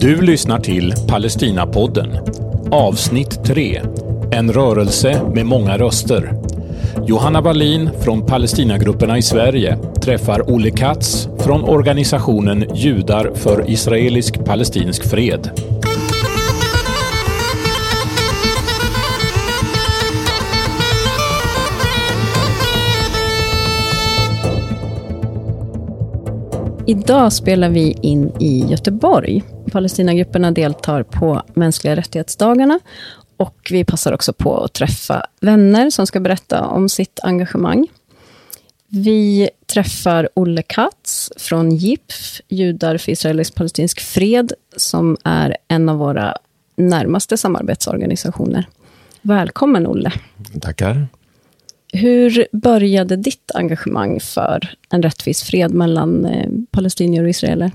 Du lyssnar till Palestinapodden, avsnitt 3. En rörelse med många röster. Johanna Wallin från Palestinagrupperna i Sverige träffar Olle Katz från organisationen Judar för israelisk-palestinsk fred. Idag spelar vi in i Göteborg. Palestinagrupperna deltar på mänskliga rättighetsdagarna och vi passar också på att träffa vänner som ska berätta om sitt engagemang. Vi träffar Olle Katz från JIPF, Judar för israelisk-palestinsk fred, som är en av våra närmaste samarbetsorganisationer. Välkommen, Olle. Tackar. Hur började ditt engagemang för en rättvis fred mellan eh, palestinier och israeler?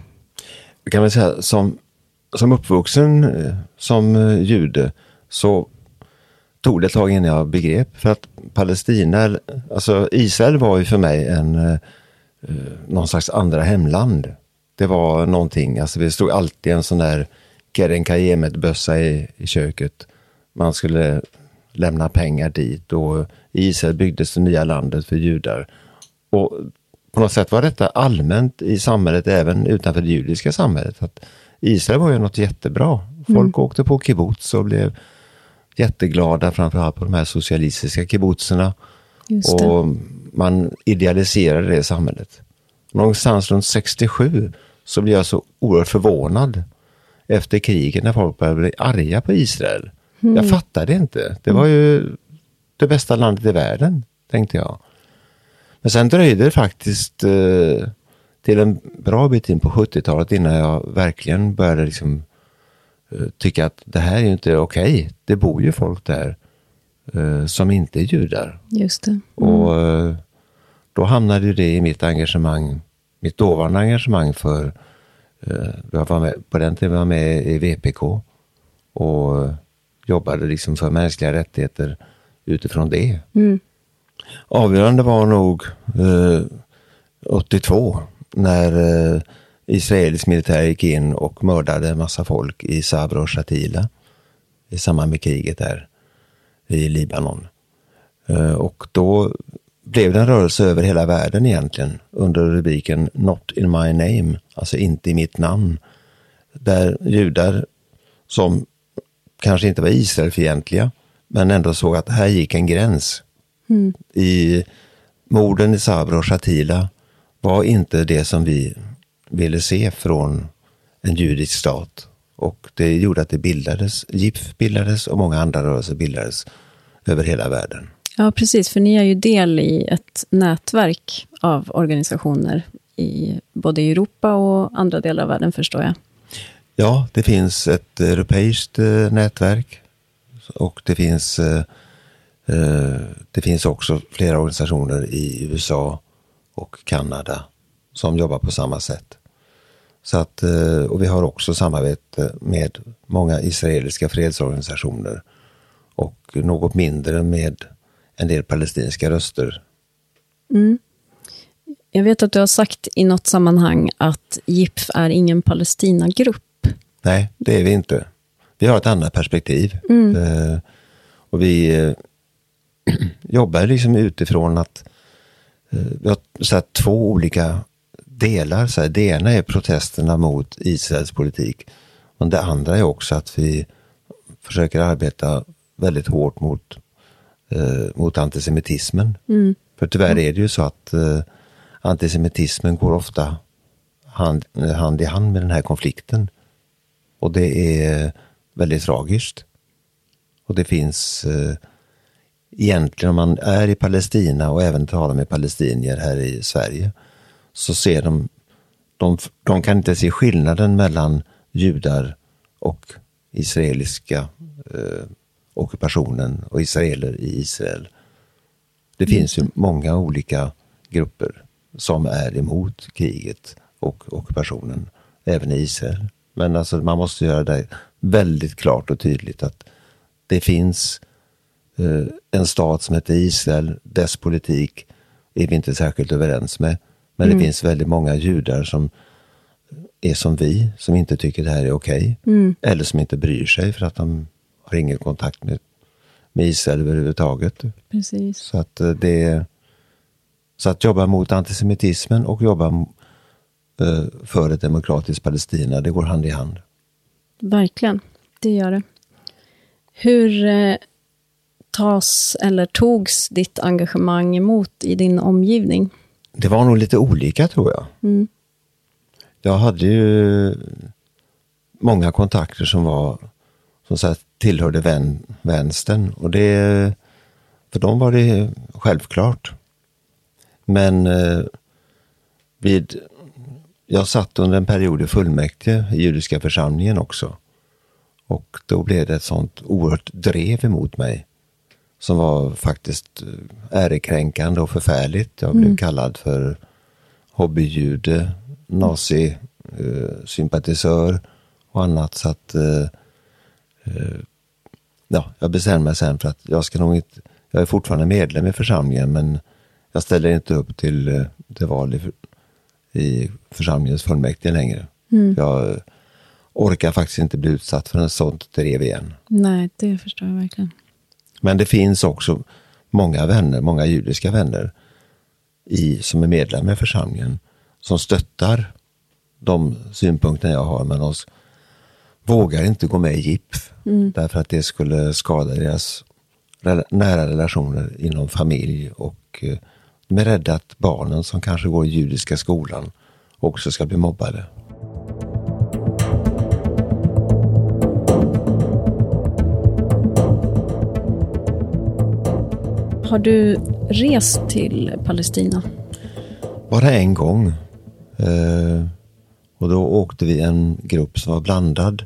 Kan man säga, som, som uppvuxen eh, som eh, jude så tog det ett tag innan jag begrep. För att Palestina, alltså Israel var ju för mig en, eh, eh, någon slags andra hemland. Det var någonting, alltså det stod alltid en sån där Keren Kajemet-bössa i, i köket. Man skulle lämna pengar dit och i Israel byggdes det nya landet för judar. Och på något sätt var detta allmänt i samhället, även utanför det judiska samhället. Att Israel var ju något jättebra. Folk mm. åkte på kibbutz och blev jätteglada, framförallt på de här socialistiska kibbutzerna. Och man idealiserade det samhället. Någonstans runt 67 så blev jag så oerhört förvånad efter kriget när folk började bli arga på Israel. Mm. Jag fattade inte. Det var ju det bästa landet i världen, tänkte jag. Men sen dröjde det faktiskt eh, till en bra bit in på 70-talet innan jag verkligen började liksom, eh, tycka att det här är ju inte okej. Okay. Det bor ju folk där eh, som inte är judar. Just det. Mm. Och eh, då hamnade det i mitt engagemang, mitt dåvarande engagemang för, eh, jag var med, på den tiden var jag med i VPK och jobbade liksom för mänskliga rättigheter utifrån det. Mm. Avgörande var nog eh, 82 när eh, israelisk militär gick in och mördade en massa folk i Sabra och Shatila i samband med kriget där i Libanon. Eh, och då blev det en rörelse över hela världen egentligen under rubriken Not in my name, alltså inte i mitt namn. Där judar som kanske inte var Israelfientliga, men ändå såg att här gick en gräns. Mm. I morden i Sabra och Shatila var inte det som vi ville se från en judisk stat. Och det gjorde att det bildades, JIF bildades och många andra rörelser bildades över hela världen. Ja, precis, för ni är ju del i ett nätverk av organisationer i både Europa och andra delar av världen, förstår jag. Ja, det finns ett europeiskt eh, nätverk och det finns, eh, eh, det finns också flera organisationer i USA och Kanada som jobbar på samma sätt. Så att, och vi har också samarbete med många israeliska fredsorganisationer och något mindre med en del palestinska röster. Mm. Jag vet att du har sagt i något sammanhang att JIPF är ingen Palestinagrupp. Nej, det är vi inte. Vi har ett annat perspektiv. Mm. Eh, och vi eh, jobbar liksom utifrån att eh, vi har så här, två olika delar. Så här, det ena är protesterna mot Israels politik. Och det andra är också att vi försöker arbeta väldigt hårt mot, eh, mot antisemitismen. Mm. För tyvärr är det ju så att eh, antisemitismen går ofta hand, hand i hand med den här konflikten. Och det är väldigt tragiskt. Och det finns eh, egentligen om man är i Palestina och även talar med palestinier här i Sverige så ser de, de, de kan inte se skillnaden mellan judar och israeliska eh, ockupationen och israeler i Israel. Det finns ju många olika grupper som är emot kriget och ockupationen, även i Israel. Men alltså man måste göra det väldigt klart och tydligt att det finns eh, en stat som heter Israel, dess politik är vi inte särskilt överens med. Men mm. det finns väldigt många judar som är som vi, som inte tycker det här är okej. Eller som inte bryr sig för att de har ingen kontakt med, med Israel överhuvudtaget. Precis. Så att eh, det så att jobba mot antisemitismen och jobba eh, för ett demokratiskt Palestina, det går hand i hand. Verkligen, det gör det. Hur eh, tas eller togs ditt engagemang emot i din omgivning? Det var nog lite olika tror jag. Mm. Jag hade ju många kontakter som var som sagt, tillhörde vän, vänstern och det, för dem var det självklart. Men eh, vid, jag satt under en period i fullmäktige i judiska församlingen också. Och då blev det ett sånt oerhört drev emot mig. Som var faktiskt eh, ärekränkande och förfärligt. Jag blev kallad för hobbyjude, nazisympatisör och annat. Så att eh, eh, ja, jag bestämde mig sen för att jag ska nog inte, jag är fortfarande medlem i församlingen men jag ställer inte upp till, eh, till val i, i församlingens fullmäktige längre. Jag orkar faktiskt inte bli utsatt för en sånt drev igen. Nej, det förstår jag verkligen. Men det finns också många vänner, många judiska vänner i, som är medlemmar i församlingen som stöttar de synpunkter jag har men de vågar inte gå med i GIPF därför att det skulle skada deras nära relationer inom familj och eh, de är rädda att barnen som kanske går i judiska skolan också ska bli mobbade. Har du rest till Palestina? Bara en gång. Eh, och då åkte vi en grupp som var blandad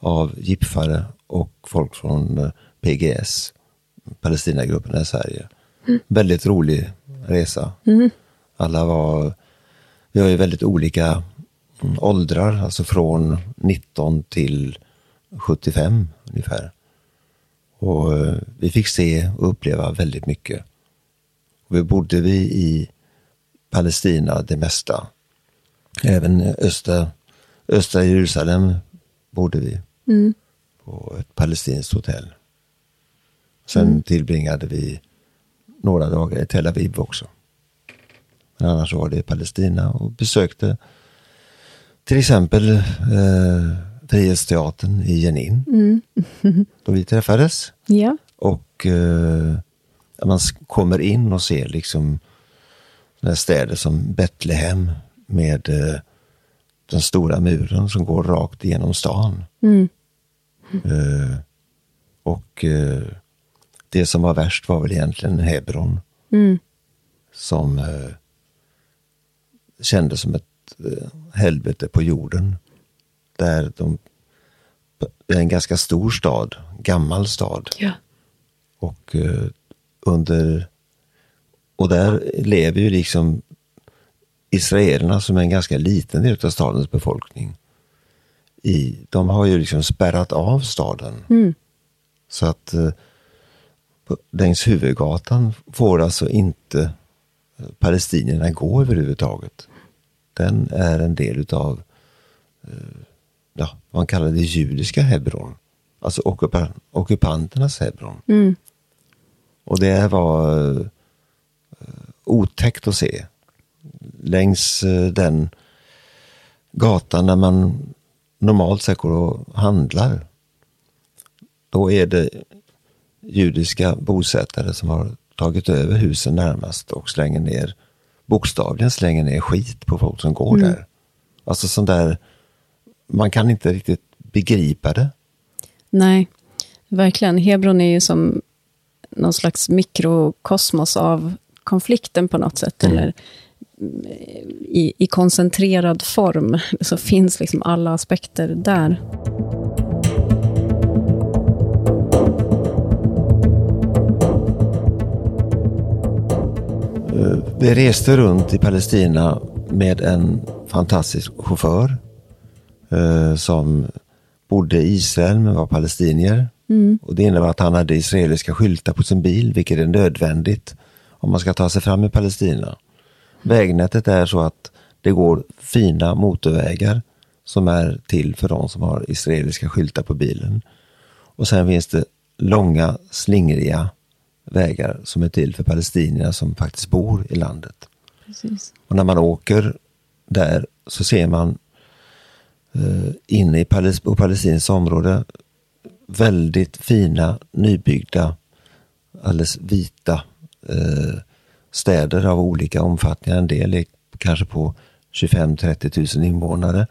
av gipfare och folk från eh, PGS, Palestinagrupperna i Sverige. Väldigt rolig resa. Alla var, vi har ju väldigt olika mm, åldrar, alltså från 19 till 75 ungefär. Och eh, vi fick se och uppleva väldigt mycket. Och vi bodde vi i Palestina det mesta. Även östra, östra Jerusalem bodde vi på ett palestinskt hotell. Sen tillbringade vi några dagar i Tel Aviv också. Men annars var det i Palestina och besökte till exempel eh, Frihetsteatern i Jenin. Då vi träffades. Ja. Och eh, man kommer in och ser liksom städer som Betlehem med eh, den stora muren som går rakt igenom stan. Eh, och eh, det som var värst var väl egentligen Hebron. Som eh, kändes som ett eh, helvete på jorden. Där de, det är en ganska stor stad, gammal stad. ja. Och eh, under och där lever ju liksom israelerna som är en ganska liten del av stadens befolkning. I, de har ju liksom spärrat av staden. Så att eh, längs huvudgatan får alltså inte eh, palestinierna gå överhuvudtaget. Den är en del utav eh, ja, man kallar det judiska Hebron. Alltså ockupa- ockupanternas Hebron. Och det var eh, otäckt att se. Längs den gatan där man normalt sett går och handlar. Då är det judiska bosättare som har tagit över husen närmast och slänger ner, bokstavligen slänger ner skit på folk som går där. Alltså sån där, man kan inte riktigt begripa det. Nej, verkligen. Hebron är ju som någon slags mikrokosmos av konflikten på något sätt. Eller mm, i, i koncentrerad form så finns liksom alla aspekter där. Vi reste runt i Palestina med en fantastisk chaufför eh, som bodde i Israel men var palestinier. Och det innebär att han hade israeliska skyltar på sin bil, vilket är nödvändigt om man ska ta sig fram i Palestina. Vägnätet är så att det går fina motorvägar som är till för de som har israeliska skyltar på bilen. Och sen finns det långa, slingriga vägar som är till för palestinierna som faktiskt bor i landet. Precis. Och när man åker där så ser man eh, inne i Palis på palestinskt område väldigt fina, nybyggda, alldeles vita eh, städer av olika omfattningar. En del är kanske på 25-30 000 invånare.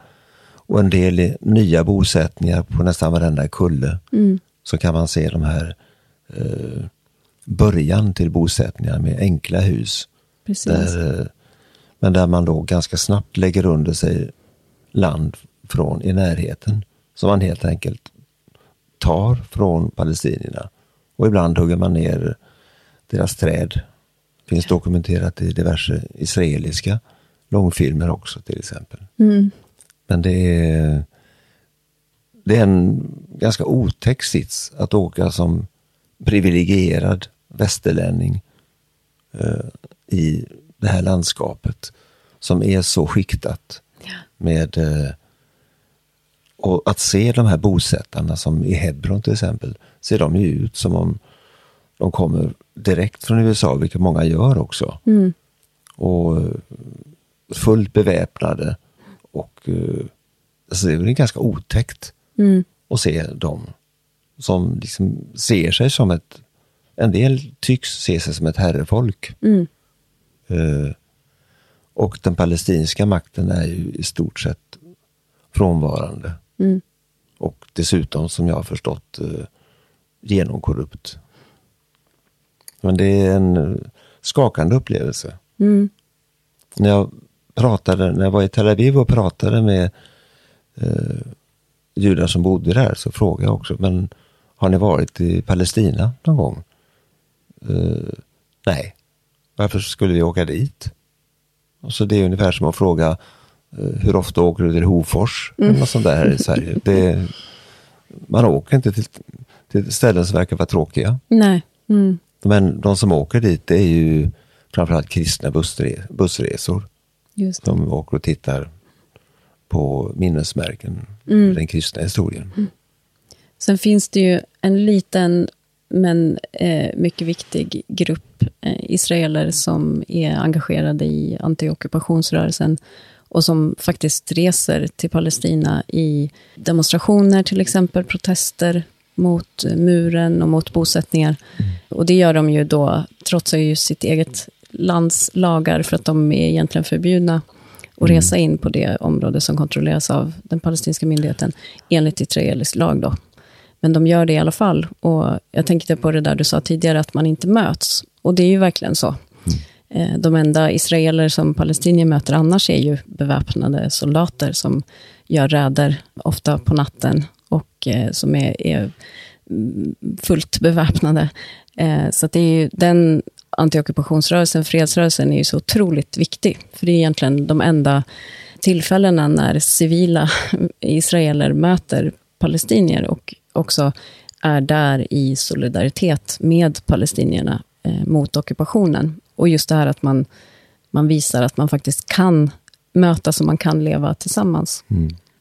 Och en del är nya bosättningar på nästan varenda kulle. Mm. Så kan man se de här eh, början till bosättningar med enkla hus. Där, eh, men där man då ganska snabbt lägger under sig land från i närheten. Som man helt enkelt tar från palestinierna. Och ibland hugger man ner deras träd. finns dokumenterat i diverse israeliska långfilmer också till exempel. Mm. Men det är, det är en ganska otäck sits att åka som privilegierad västerlänning eh, i det här landskapet som är så skiktat Ja. med eh, och att se de här bosättarna som i Hebron till exempel, ser de ju ut som om de kommer direkt från USA, vilket många gör också. Mm. Och eh, fullt beväpnade. Och eh, alltså det är väl ganska otäckt Mm. att se dem som liksom ser sig som ett, en del tycks se sig som ett herrefolk. Mm. Eh, och den palestinska makten är ju i stort sett frånvarande. Mm. Och dessutom, som jag har förstått, eh, genomkorrupt. Men det är en eh, skakande upplevelse. Mm. När jag, pratade, när jag var i Tel Aviv och pratade med eh, judar som bodde där så frågade jag också, men har ni varit i Palestina någon gång? Eh, nej. Varför skulle vi åka dit? Och så det är ungefär som att fråga eh, hur ofta åker du till Hofors? Eller något sånt där här i Sverige. Det, man åker inte till, till ställen som verkar vara tråkiga. Nej. Mm. Men de som åker dit det är ju framförallt kristna bussre, bussresor. Just det. De åker och tittar på minnesmärken Mm. den kristna historien. Sen finns det ju en liten men eh, mycket viktig grupp eh, israeler som är engagerade i antiockupationsrörelsen och som faktiskt reser till Palestina i demonstrationer, till exempel protester mot muren och mot bosättningar. Och det gör de ju då, trotsar ju sitt eget lands lagar, för att de är egentligen förbjudna att resa in på det område som kontrolleras av den palestinska myndigheten, enligt israelisk lag. Då. Men de gör det i alla fall. Och jag tänkte på det där du sa tidigare, att man inte möts. Och det är ju verkligen så. Eh, De enda israeler som palestinier möter annars är ju beväpnade soldater som gör räder, ofta på natten, och eh, som är, är mm, fullt beväpnade. Eh, Så det är ju, den antiockupationsrörelsen, fredsrörelsen, är ju så otroligt viktig. För det är egentligen de enda tillfällena när civila israeler möter palestinier och också är där i solidaritet med palestinierna eh, mot ockupationen. Och just det här att man, man visar att man faktiskt kan mötas och man kan leva tillsammans.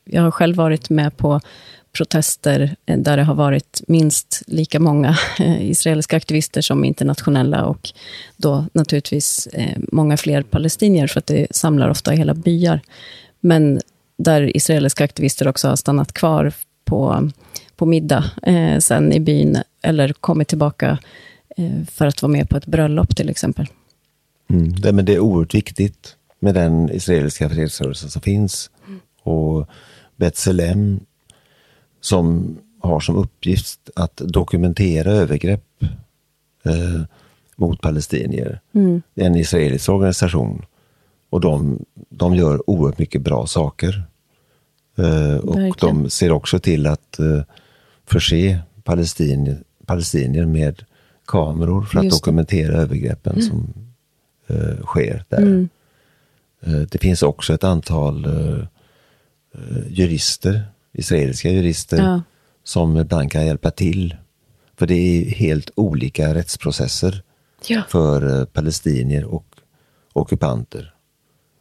Jag har själv varit med på protester eh, där det har varit minst lika många eh, israeliska aktivister som internationella och då naturligtvis eh, många fler palestinier, för att det samlar ofta hela byar. Men där israeliska aktivister också har stannat kvar på, på middag eh, sen i byn, eller kommit tillbaka eh, för att vara med på ett bröllop till exempel. Mm. Det, men det är oerhört viktigt med den israeliska fredsrörelsen som finns. Och Betselem som har som uppgift att dokumentera övergrepp eh, mot palestinier. Det är en israelisk organisation. Och de, de gör oerhört mycket bra saker. Eh, och Verkligen. de ser också till att eh, förse palestinier, palestinier med kameror för att Just det. dokumentera övergreppen som eh, sker där. Eh, det finns också ett antal eh, jurister, israeliska jurister, Ja. som ibland kan hjälpa till. För det är helt olika rättsprocesser Ja. för palestinier och ockupanter.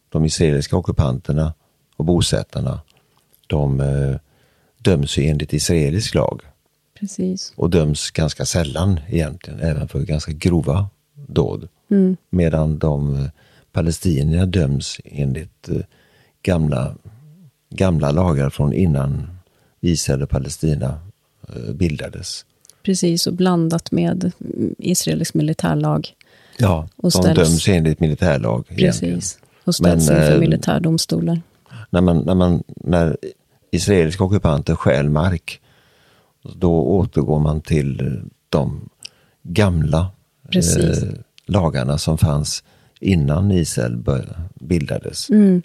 De israeliska ockupanterna och bosättarna de döms ju enligt israelisk lag Precis. och döms ganska sällan egentligen, även för ganska grova dåd. Mm. Medan de eh, palestinierna döms enligt eh, gamla, gamla lagar från innan Israel och Palestina eh, bildades. Precis, och blandat med mm, israelisk militärlag. Ja, Och de ställs- döms enligt militärlag. egentligen. Precis. Och ställs Men, inför militärdomstolar. När, man, när, man, när israeliska ockupanter stjäl mark, då återgår man till eh, de gamla eh, lagarna som fanns innan Israel bildades. Mm.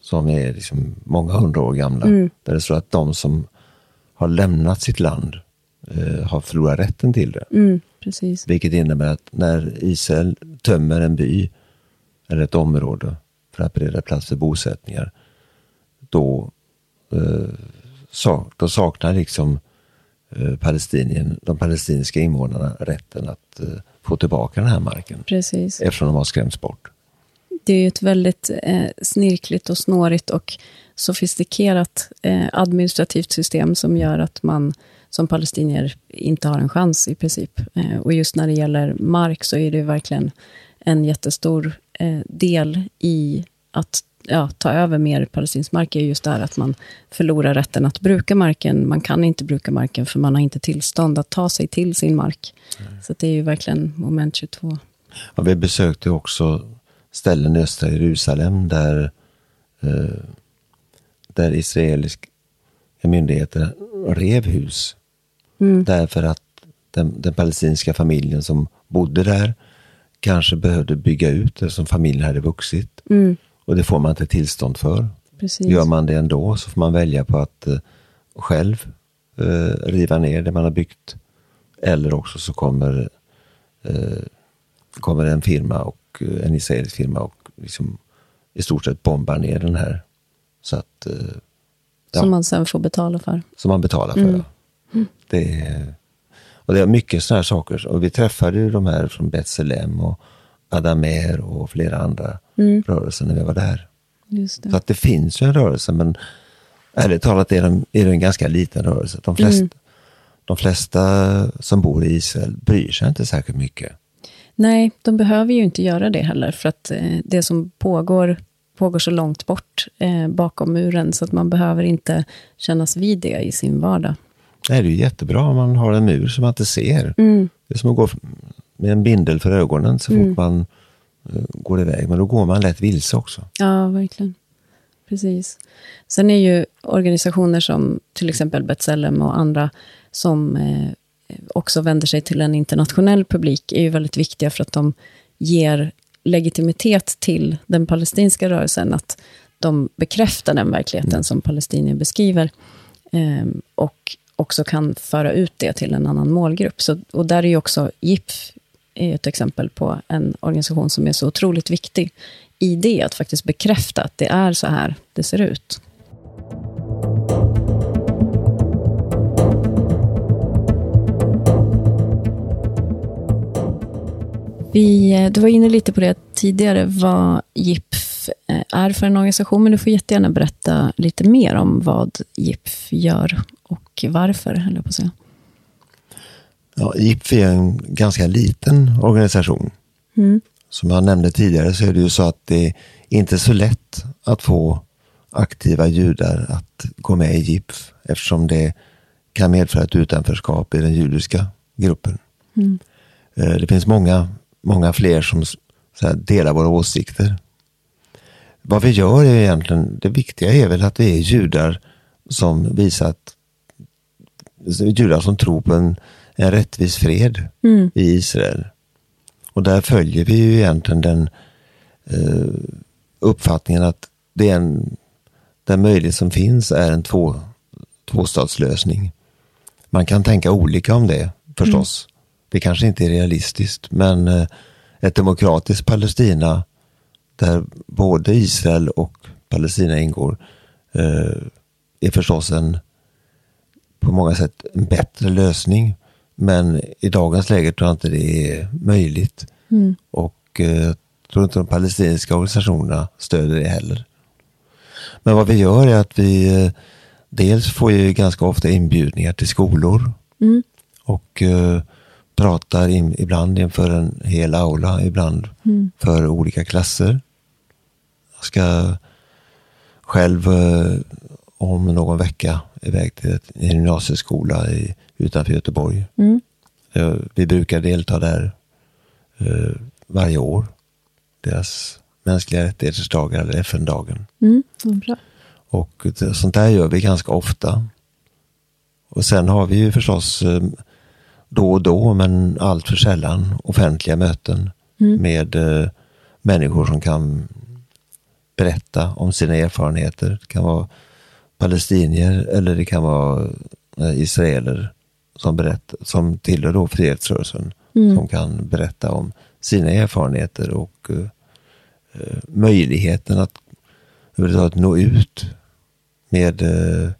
Som är liksom många hundra år gamla. Mm. Där det står att de som har lämnat sitt land eh, har förlorat rätten till det. Mm. Precis. Vilket innebär att när Israel tömmer en by eller ett område för att bereda plats för bosättningar, då, sak, då saknar liksom eh, Palestinien, de palestinska invånarna rätten att eh, få tillbaka den här marken Precis. eftersom de har skrämts bort. Det är ju ett väldigt eh, snirkligt och snårigt och sofistikerat eh, administrativt system som gör att man som palestinier inte har en chans i princip. Eh, och just när det gäller mark så är det verkligen en jättestor eh, del i att ja, ta över mer palestinsk mark är just det här att man förlorar rätten att bruka marken. Man kan inte bruka marken för man har inte tillstånd att ta sig till sin mark. Så att det är ju verkligen moment 22. Ja, vi besökte också ställen i östra Jerusalem där, eh, där israeliska myndigheter rev hus. Mm. Därför att den, den palestinska familjen som bodde där kanske behövde bygga ut eftersom familjen hade vuxit. Mm, Och det får man inte tillstånd för. precis. Gör man det ändå så får man välja på att eh, själv eh, riva ner det man har byggt. Eller också så kommer, eh, kommer en firma, och eh, en israelisk firma och liksom i stort sett bombar ner den här. Så att, eh, ja, Som man sen får betala för. som man betalar för. Mm. ja. Det, är- och det är mycket sådana här saker. Och vi träffade ju de här från Betselem och Adamer och flera andra Mm, rörelser när vi var där. Så det. att det finns ju en rörelse, men ärligt talat är, de, är det en ganska liten rörelse. De flesta, Mm. de flesta som bor i Israel bryr sig inte särskilt mycket. Nej, de behöver ju inte göra det heller, för att eh, det som pågår, pågår så långt bort eh, bakom muren, så att man behöver inte kännas vid det i sin vardag. Nej, det är ju jättebra om man har en mur som man inte ser. Mm, Det är som att gå med en bindel för ögonen så fort Mm. man eh, går iväg. Men då går man lätt vilse också. ja, verkligen. Precis. Sen är ju organisationer som till exempel B'Tselem och andra som eh, också vänder sig till en internationell publik är ju väldigt viktiga för att de ger legitimitet till den palestinska rörelsen, att de bekräftar den verkligheten som palestinier beskriver eh, och också kan föra ut det till en annan målgrupp. Så, och där är ju också GIPF är ett exempel på en organisation som är så otroligt viktig i det, att faktiskt bekräfta att det är så här det ser ut. Vi, eh, du var inne lite på det tidigare, vad GIPF eh, är för en organisation, men du får jättegärna berätta lite mer om vad GIPF gör och varför, höll jag på att säga. Ja, GIPF är en ganska liten organisation. Mm. Som jag nämnde tidigare så är det ju så att det är inte så lätt att få aktiva judar att gå med i GIPF eftersom det kan medföra ett utanförskap i den judiska gruppen. Mm. Eh, Det finns många, många fler som här, delar våra åsikter. Vad vi gör är egentligen, det viktiga är väl att vi är judar som visar att judar som tror på en, en rättvis fred Mm. i Israel. Och där följer vi ju egentligen den eh, uppfattningen att det är en, den möjlighet som finns är en två, tvåstatslösning. Man kan tänka olika om det förstås. Det kanske inte är realistiskt, men eh, ett demokratiskt Palestina där både Israel och Palestina ingår eh, är förstås en på många sätt en bättre lösning. Men i dagens läge tror jag inte det är möjligt. Mm. Och eh, jag tror inte de palestinska organisationerna stöder det heller. Men vad vi gör är att vi, eh, dels får jag ganska ofta inbjudningar till skolor Mm. och eh, pratar in, ibland inför en hel aula, ibland Mm. för olika klasser. Jag ska själv eh, om någon vecka iväg till en gymnasieskola i, utanför Göteborg. Mm. Eh, Vi brukar delta där eh, varje år. Deras mänskliga rättighetsdagar, eller FN-dagen. Mm. Bra. Och sånt där gör vi ganska ofta. Och sen har vi ju förstås eh, då och då, men allt för sällan, offentliga möten Mm. med eh, människor som kan berätta om sina erfarenheter. Det kan vara palestinier eller det kan vara eh, israeler som, som tillhör då frihetsrörelsen Mm. som kan berätta om sina erfarenheter och eh, möjligheten att överhuvudtaget nå ut med eh,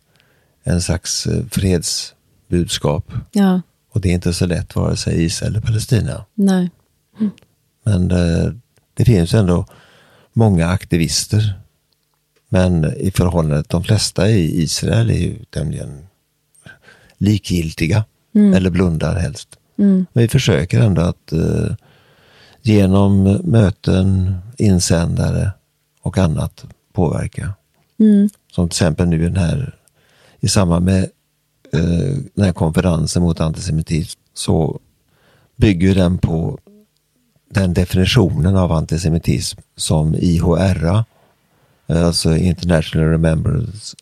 en slags fredsbudskap. Ja, Och det är inte så lätt vare sig i Israel eller Palestina. nej. Men eh, det finns ändå många aktivister. Men i förhållande till de flesta i Israel är ju tämligen likgiltiga. Eller blundar helst. Mm. Men vi försöker ändå att eh, genom möten, insändare och annat påverka. Mm. Som till exempel nu den här, i samband med eh, den här konferensen mot antisemitism så bygger den på den definitionen av antisemitism som IHRA, alltså International Remembrance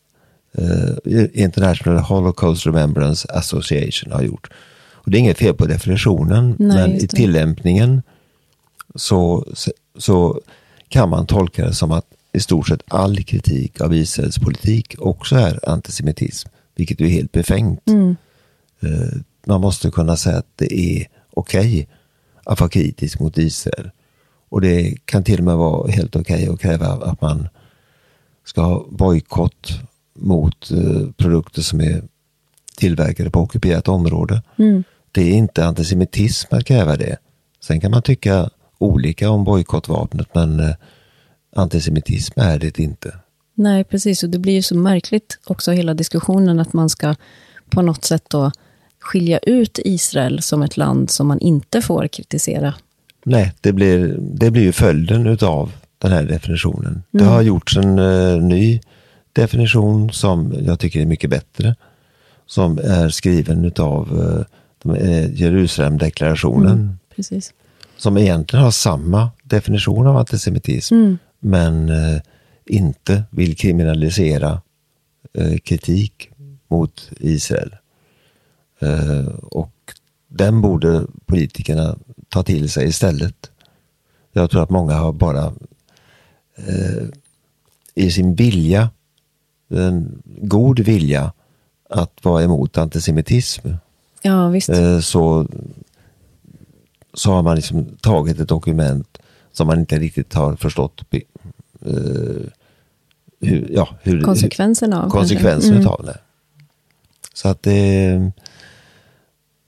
eh, International Holocaust Remembrance Association har gjort. Och det är inget fel på definitionen, Nej, men i tillämpningen så, så kan man tolka det som att i stort sett all kritik av Israels politik också är antisemitism, vilket är helt befängt. Mm. Eh, Man måste kunna säga att det är okej att vara kritisk mot Israel. Och det kan till och med vara helt okej att kräva att man ska ha bojkott mot eh, produkter som är tillverkade på ockuperat område. Mm. Det är inte antisemitism att kräva det. Sen kan man tycka olika om bojkottvapnet men eh, antisemitism är det inte. Nej, precis. Och det blir ju så märkligt också hela diskussionen att man ska på något sätt då skilja ut Israel som ett land som man inte får kritisera. Nej, det blir, det blir ju följden utav den här definitionen. Det har gjorts en eh, ny definition som jag tycker är mycket bättre. Som är skriven utav eh, de, eh, Jerusalemdeklarationen. Precis. Som egentligen har samma definition av antisemitism. Mm. Men eh, inte vill kriminalisera eh, kritik mot Israel. Eh, och den borde politikerna ta till sig istället. Jag tror att många har bara eh, i sin vilja, en god vilja att vara emot antisemitism, Ja, visst. eh, så, så har man liksom tagit ett dokument som man inte riktigt har förstått eh, hur, ja, hur, Konsekvenserna av konsekvenserna Mm. av det. Så att det,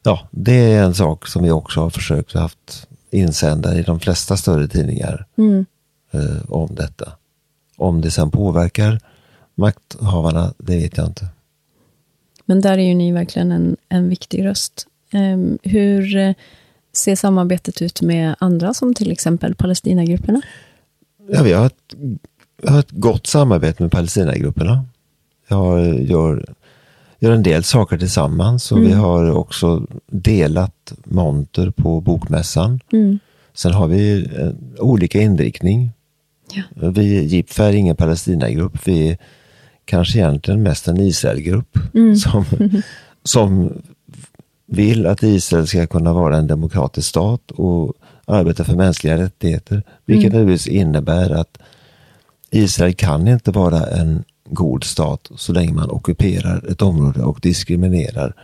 ja, det är en sak som vi också har försökt haft insändare i de flesta större tidningar Mm. Eh, om detta. Om det sen påverkar makthavarna, det vet jag inte. Men där är ju ni verkligen en, en viktig röst. Ehm, hur eh, ser samarbetet ut med andra, som till exempel Palestinagrupperna? Ja, vi har ett, vi har ett gott samarbete med Palestinagrupperna. Jag gör, gör en del saker tillsammans och vi har också delat monter på bokmässan. Mm. Sen har vi eh, olika inriktning. Ja. Vi GIPF är ingen Palestinagrupp. Vi är kanske egentligen mest en Israelgrupp som, som vill att Israel ska kunna vara en demokratisk stat och arbeta för mänskliga rättigheter. Vilket naturligtvis innebär att Israel kan inte vara en god stat så länge man ockuperar ett område och diskriminerar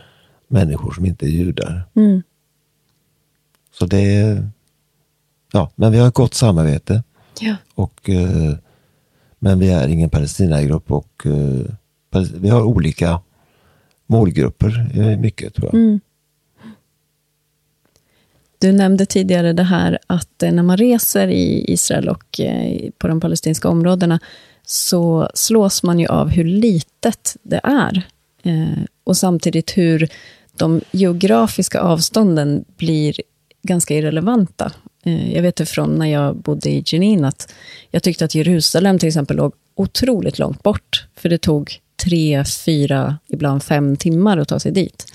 människor som inte är judar. Mm. Så det är, ja, men vi har ett gott samarbete. Ja. Och, eh, men vi är ingen Palestinagrupp och eh, vi har olika målgrupper i mycket tror jag. Mm. Du nämnde tidigare det här att eh, när man reser i Israel och eh, på de palestinska områdena så slås man ju av hur litet det är. Eh, och samtidigt hur de geografiska avstånden blir ganska irrelevanta. Eh, jag vet det från när jag bodde i Jenin att jag tyckte att Jerusalem till exempel låg otroligt långt bort. För det tog tre, fyra, ibland fem timmar att ta sig dit.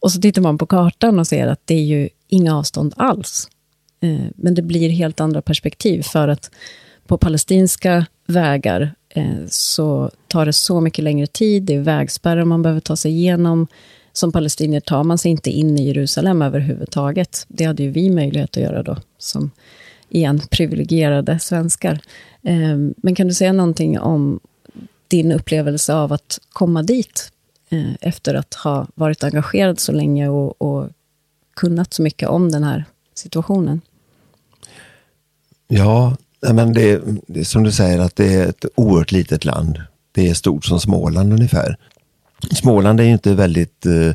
Och så tittar man på kartan och ser att det är ju inga avstånd alls. Eh, men det blir helt andra perspektiv för att på palestinska vägar eh, så tar det så mycket längre tid, det är vägspärrar man behöver ta sig igenom. Som palestinier tar man sig inte in i Jerusalem överhuvudtaget. Det hade ju vi möjlighet att göra då, som igen privilegierade svenskar. Eh, men kan du säga någonting om din upplevelse av att komma dit eh, efter att ha varit engagerad så länge och, och kunnat så mycket om den här situationen? Ja, men det, det är som du säger att det är ett oerhört litet land. Det är stort som Småland ungefär. Småland är ju inte väldigt eh,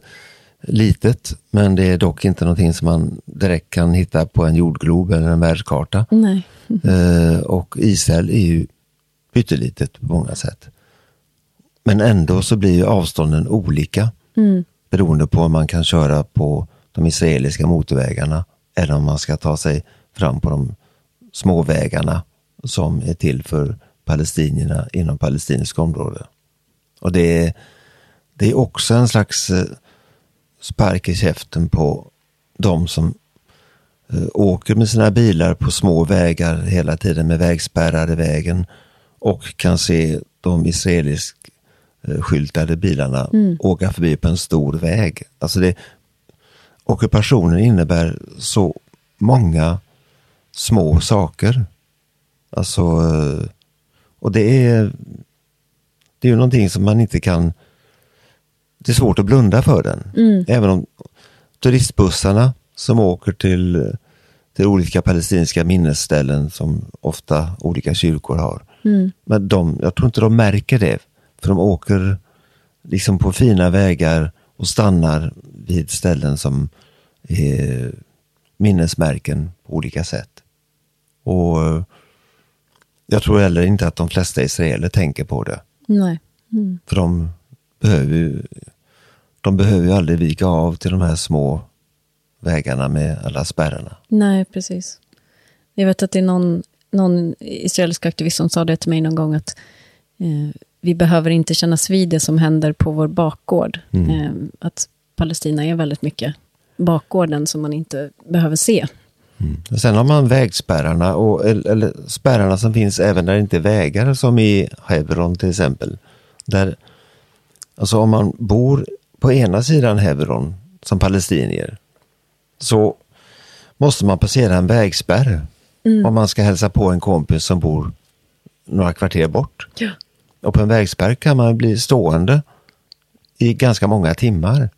litet, men det är dock inte någonting som man direkt kan hitta på en jordglob eller en världskarta. Nej. Eh, och Israel är ju pyttelitet på många sätt. Men ändå så blir ju avstånden olika Mm. beroende på om man kan köra på de israeliska motorvägarna eller om man ska ta sig fram på de småvägarna som är till för palestinierna inom palestinska områden. Och det är, det är också en slags eh, spark i käften på de som eh, åker med sina bilar på små vägar hela tiden med vägspärrar i vägen och kan se de israelisk eh, skyltade bilarna åka förbi på en stor väg. Alltså det, ockupationen innebär så många små saker. Alltså, eh, och det är, det är ju någonting som man inte kan, det är svårt att blunda för den. Även om turistbussarna som åker till, till olika palestinska minnesställen som ofta olika kyrkor har. Men de, jag tror inte de märker det. För de åker liksom på fina vägar och stannar vid ställen som är minnesmärken på olika sätt. Och jag tror heller inte att de flesta israeler tänker på det. Nej. För de behöver ju, de behöver ju aldrig vika av till de här små vägarna med alla spärrarna. Nej, precis. Jag vet att det är någon, någon israelisk aktivist som sa det till mig någon gång, att eh, vi behöver inte kännas vid det som händer på vår bakgård. Eh, att Palestina är väldigt mycket bakgården som man inte behöver se. Och sen har man vägspärrarna, och, eller, eller spärrarna som finns även där det inte är vägar, som i Hebron till exempel. Där, alltså om man bor på ena sidan Hebron som palestinier, så måste man passera en vägspärr om man ska hälsa på en kompis som bor några kvarter bort. Ja. Och på en vägspärr kan man bli stående i ganska många timmar.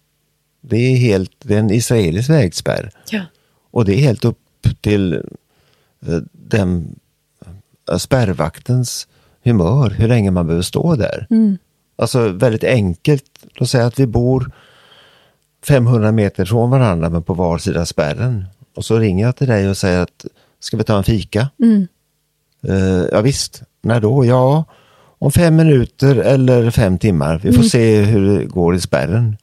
Det är, helt, det är en israelisk vägspärr. Ja. Och det är helt upp till eh, den eh, spärrvaktens humör, hur länge man behöver stå där. Alltså väldigt enkelt, låt säga att vi bor 500 meter från varandra men på var sida spärren. Och så ringer jag till dig och säger att ska vi ta en fika? Eh, ja visst, när då? Ja, om fem minuter eller fem timmar. Vi får se hur det går i spärren.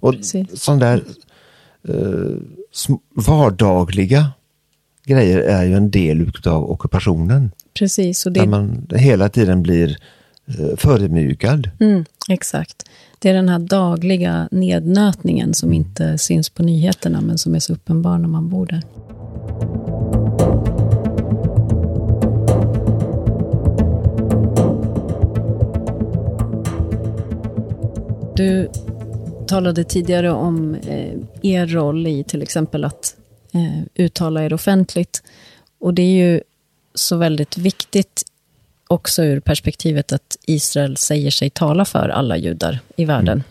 och precis. sån där sm- vardagliga grejer är ju en del av ockupationen. Precis, och Där det, man hela tiden blir eh, förödmjukad. mm, exakt. Det är den här dagliga nednötningen som inte syns på nyheterna, men som är så uppenbar när man bor där. Du talade tidigare om eh, er roll i till exempel att eh, uttala er offentligt. Och det är ju så väldigt viktigt också ur perspektivet att Israel säger sig tala för alla judar i världen.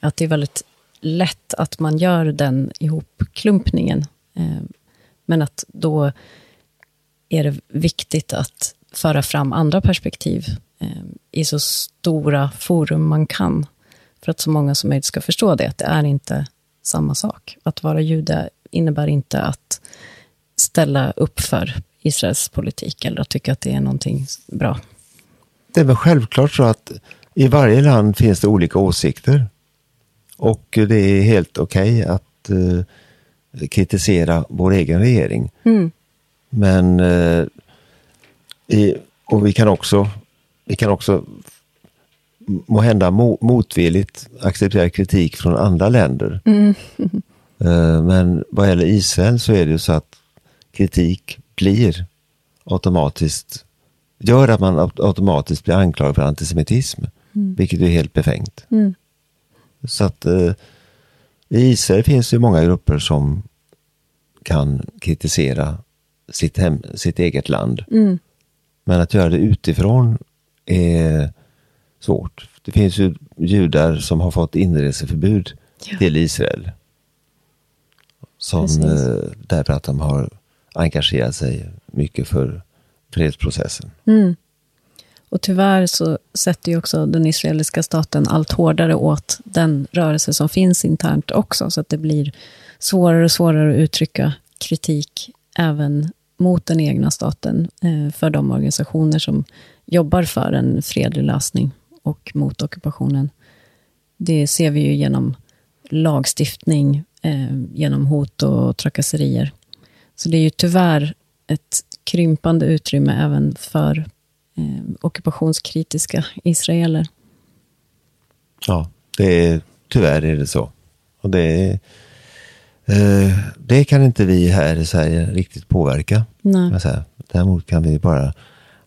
Att det är väldigt lätt att man gör den ihopklumpningen. Eh, men att då är det viktigt att föra fram andra perspektiv eh, i så stora forum man kan. För att så många som möjligt ska förstå det, att det är inte samma sak. Att vara jude innebär inte att ställa upp för Israels politik eller att tycka att det är någonting bra. det är väl självklart så att i varje land finns det olika åsikter. Och det är helt okej okay att uh, kritisera vår egen regering. Mm. Men uh, i, och vi kan också, vi kan också må hända mo, motvilligt acceptera kritik från andra länder. Mm. uh, men vad gäller Israel så är det ju så att kritik blir automatiskt gör att man automatiskt blir anklagad för antisemitism. Mm. Vilket är helt befängt. Mm. Så att eh, i Israel finns det många grupper som kan kritisera sitt, hem, sitt eget land. Mm. Men att göra det utifrån är svårt. Det finns ju judar som har fått inreseförbud Ja. till Israel. Som, Precis. eh, därför att de har engagerat sig mycket för fredsprocessen. Mm. Och tyvärr så sätter ju också den israeliska staten allt hårdare åt den rörelse som finns internt också, så att det blir svårare och svårare att uttrycka kritik även mot den egna staten eh, för de organisationer som jobbar för en fredlig lösning och mot ockupationen. Det ser vi ju genom lagstiftning, eh, genom hot och trakasserier. Så det är ju tyvärr ett krympande utrymme även för eh, ockupationskritiska israeler. Ja, det är, tyvärr är det så. Och det, eh, det kan inte vi här i Sverige riktigt påverka. Nej. Däremot kan vi bara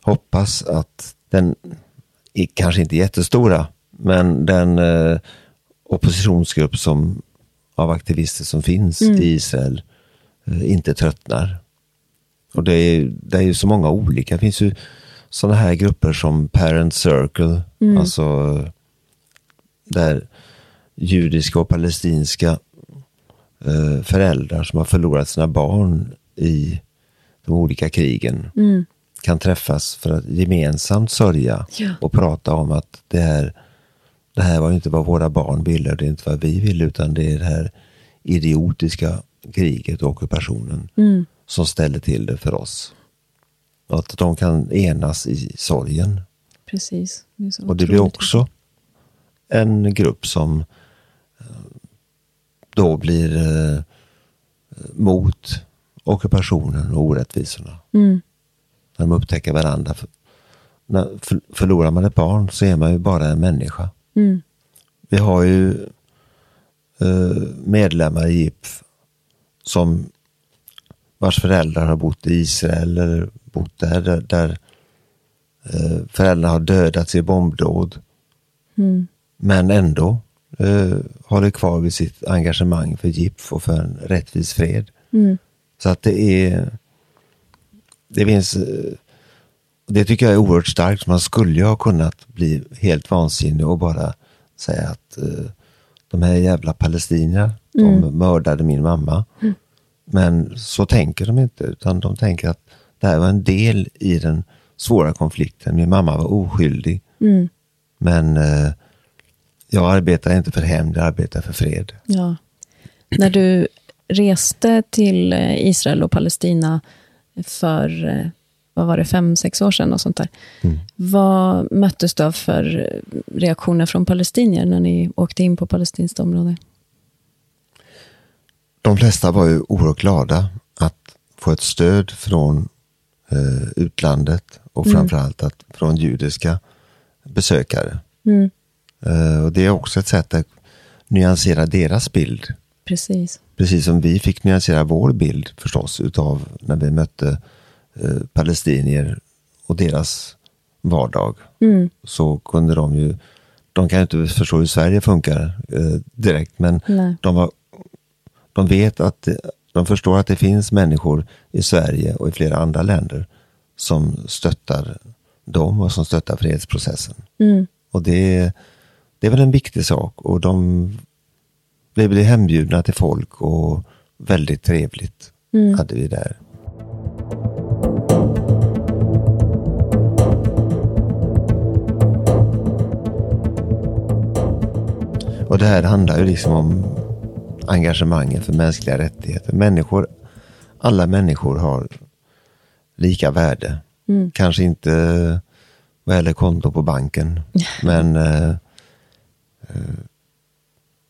hoppas att den, kanske inte jättestora, men den eh, oppositionsgrupp som, av aktivister som finns Mm. i Israel inte tröttnar. Och det är, det är ju så många olika. Det finns ju sådana här grupper som Parent Circle, Mm. alltså eh, där judiska och palestinska eh, föräldrar som har förlorat sina barn i de olika krigen Mm. kan träffas för att gemensamt sörja Ja. och prata om att det här, det här var inte vad våra barn ville, det är inte vad vi vill, utan det är det här idiotiska kriget och ockupationen Mm. som ställer till det för oss. Och att de kan enas i sorgen. Precis. Det Och det blir också en grupp som eh, då blir eh, mot ockupationen och orättvisorna. Mm. När de upptäcker varandra. När, för, förlorar man ett barn så är man ju bara en människa. Mm. Vi har ju eh, medlemmar i IPF som vars föräldrar har bott i Israel eller bott där, där, där eh, föräldrarna har dödats i bombdåd. Mm. Men ändå eh, håller kvar vid sitt engagemang för GIPF och för en rättvis fred. Mm. Så att det är, det finns, eh, det tycker jag är oerhört starkt. Man skulle ju ha kunnat bli helt vansinnig och bara säga att eh, de här jävla palestinierna, de mördade min mamma. Men så tänker de inte, utan de tänker att det här var en del i den svåra konflikten. Min mamma var oskyldig. Mm. Men eh, jag arbetar inte för hämnd, jag arbetar för fred. Ja. När du reste till eh, Israel och Palestina för, eh, vad var det, fem, sex år sedan och sånt där. Mm. Vad möttes du av för reaktioner från palestinier när ni åkte in på palestinskt område? De flesta var ju oerhört glada att få ett stöd från eh, utlandet och Mm. framförallt att, från judiska besökare. Mm. Eh, och det är också ett sätt att nyansera deras bild. Precis. Precis som vi fick nyansera vår bild förstås utav när vi mötte eh, palestinier och deras vardag. Mm. Så kunde de ju, de kan ju inte förstå hur Sverige funkar eh, direkt, men Nej. de, har, de vet att, de förstår att det finns människor i Sverige och i flera andra länder som stöttar dem och som stöttar fredsprocessen. Mm. Och det, det är väl en viktig sak och de vi blev hembjudna till folk och väldigt trevligt Mm. hade vi där. Och det här handlar ju liksom om engagemanget för mänskliga rättigheter. Människor, alla människor har lika värde. Mm. Kanske inte vad gäller konto på banken. Men eh, eh,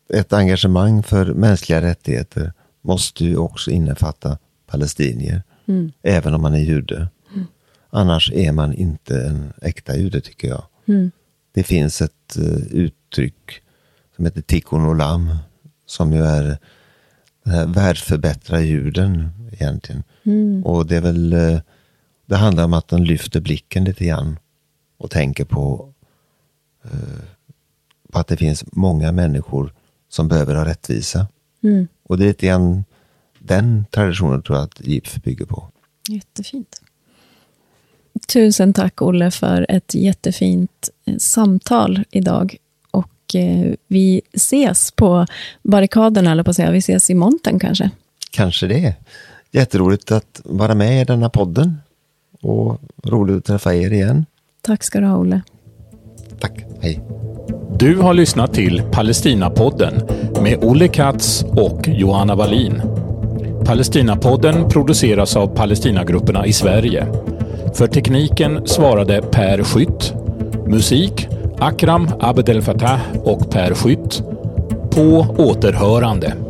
ett engagemang för mänskliga rättigheter måste ju också innefatta palestinier. Mm. Även om man är jude. Annars är man inte en äkta jude tycker jag. Mm. Det finns ett uh, uttryck som heter tikkun olam. Som ju är världsförbättra juden egentligen. Mm. Och det är väl, uh, det handlar om att den lyfter blicken lite grann. Och tänker på, uh, på att det finns många människor som behöver ha rättvisa. Mm. Och det är lite grann den traditionen tror jag att GIF bygger på. Jättefint. Tusen tack Olle för ett jättefint eh, samtal idag. Och eh, vi ses på barrikaderna, eller på att säga. Vi ses i montern kanske. Kanske det. Jätteroligt att vara med i denna podden. Och roligt att träffa er igen. Tack ska du ha Olle. Tack. Hej. Du har lyssnat till Palestinapodden med Olle Katz och Johanna Wallin. Palestinapodden produceras av Palestinagrupperna i Sverige. För tekniken svarade Per Skytt. Musik Akram Abdel Fattah och Per Skytt. På återhörande.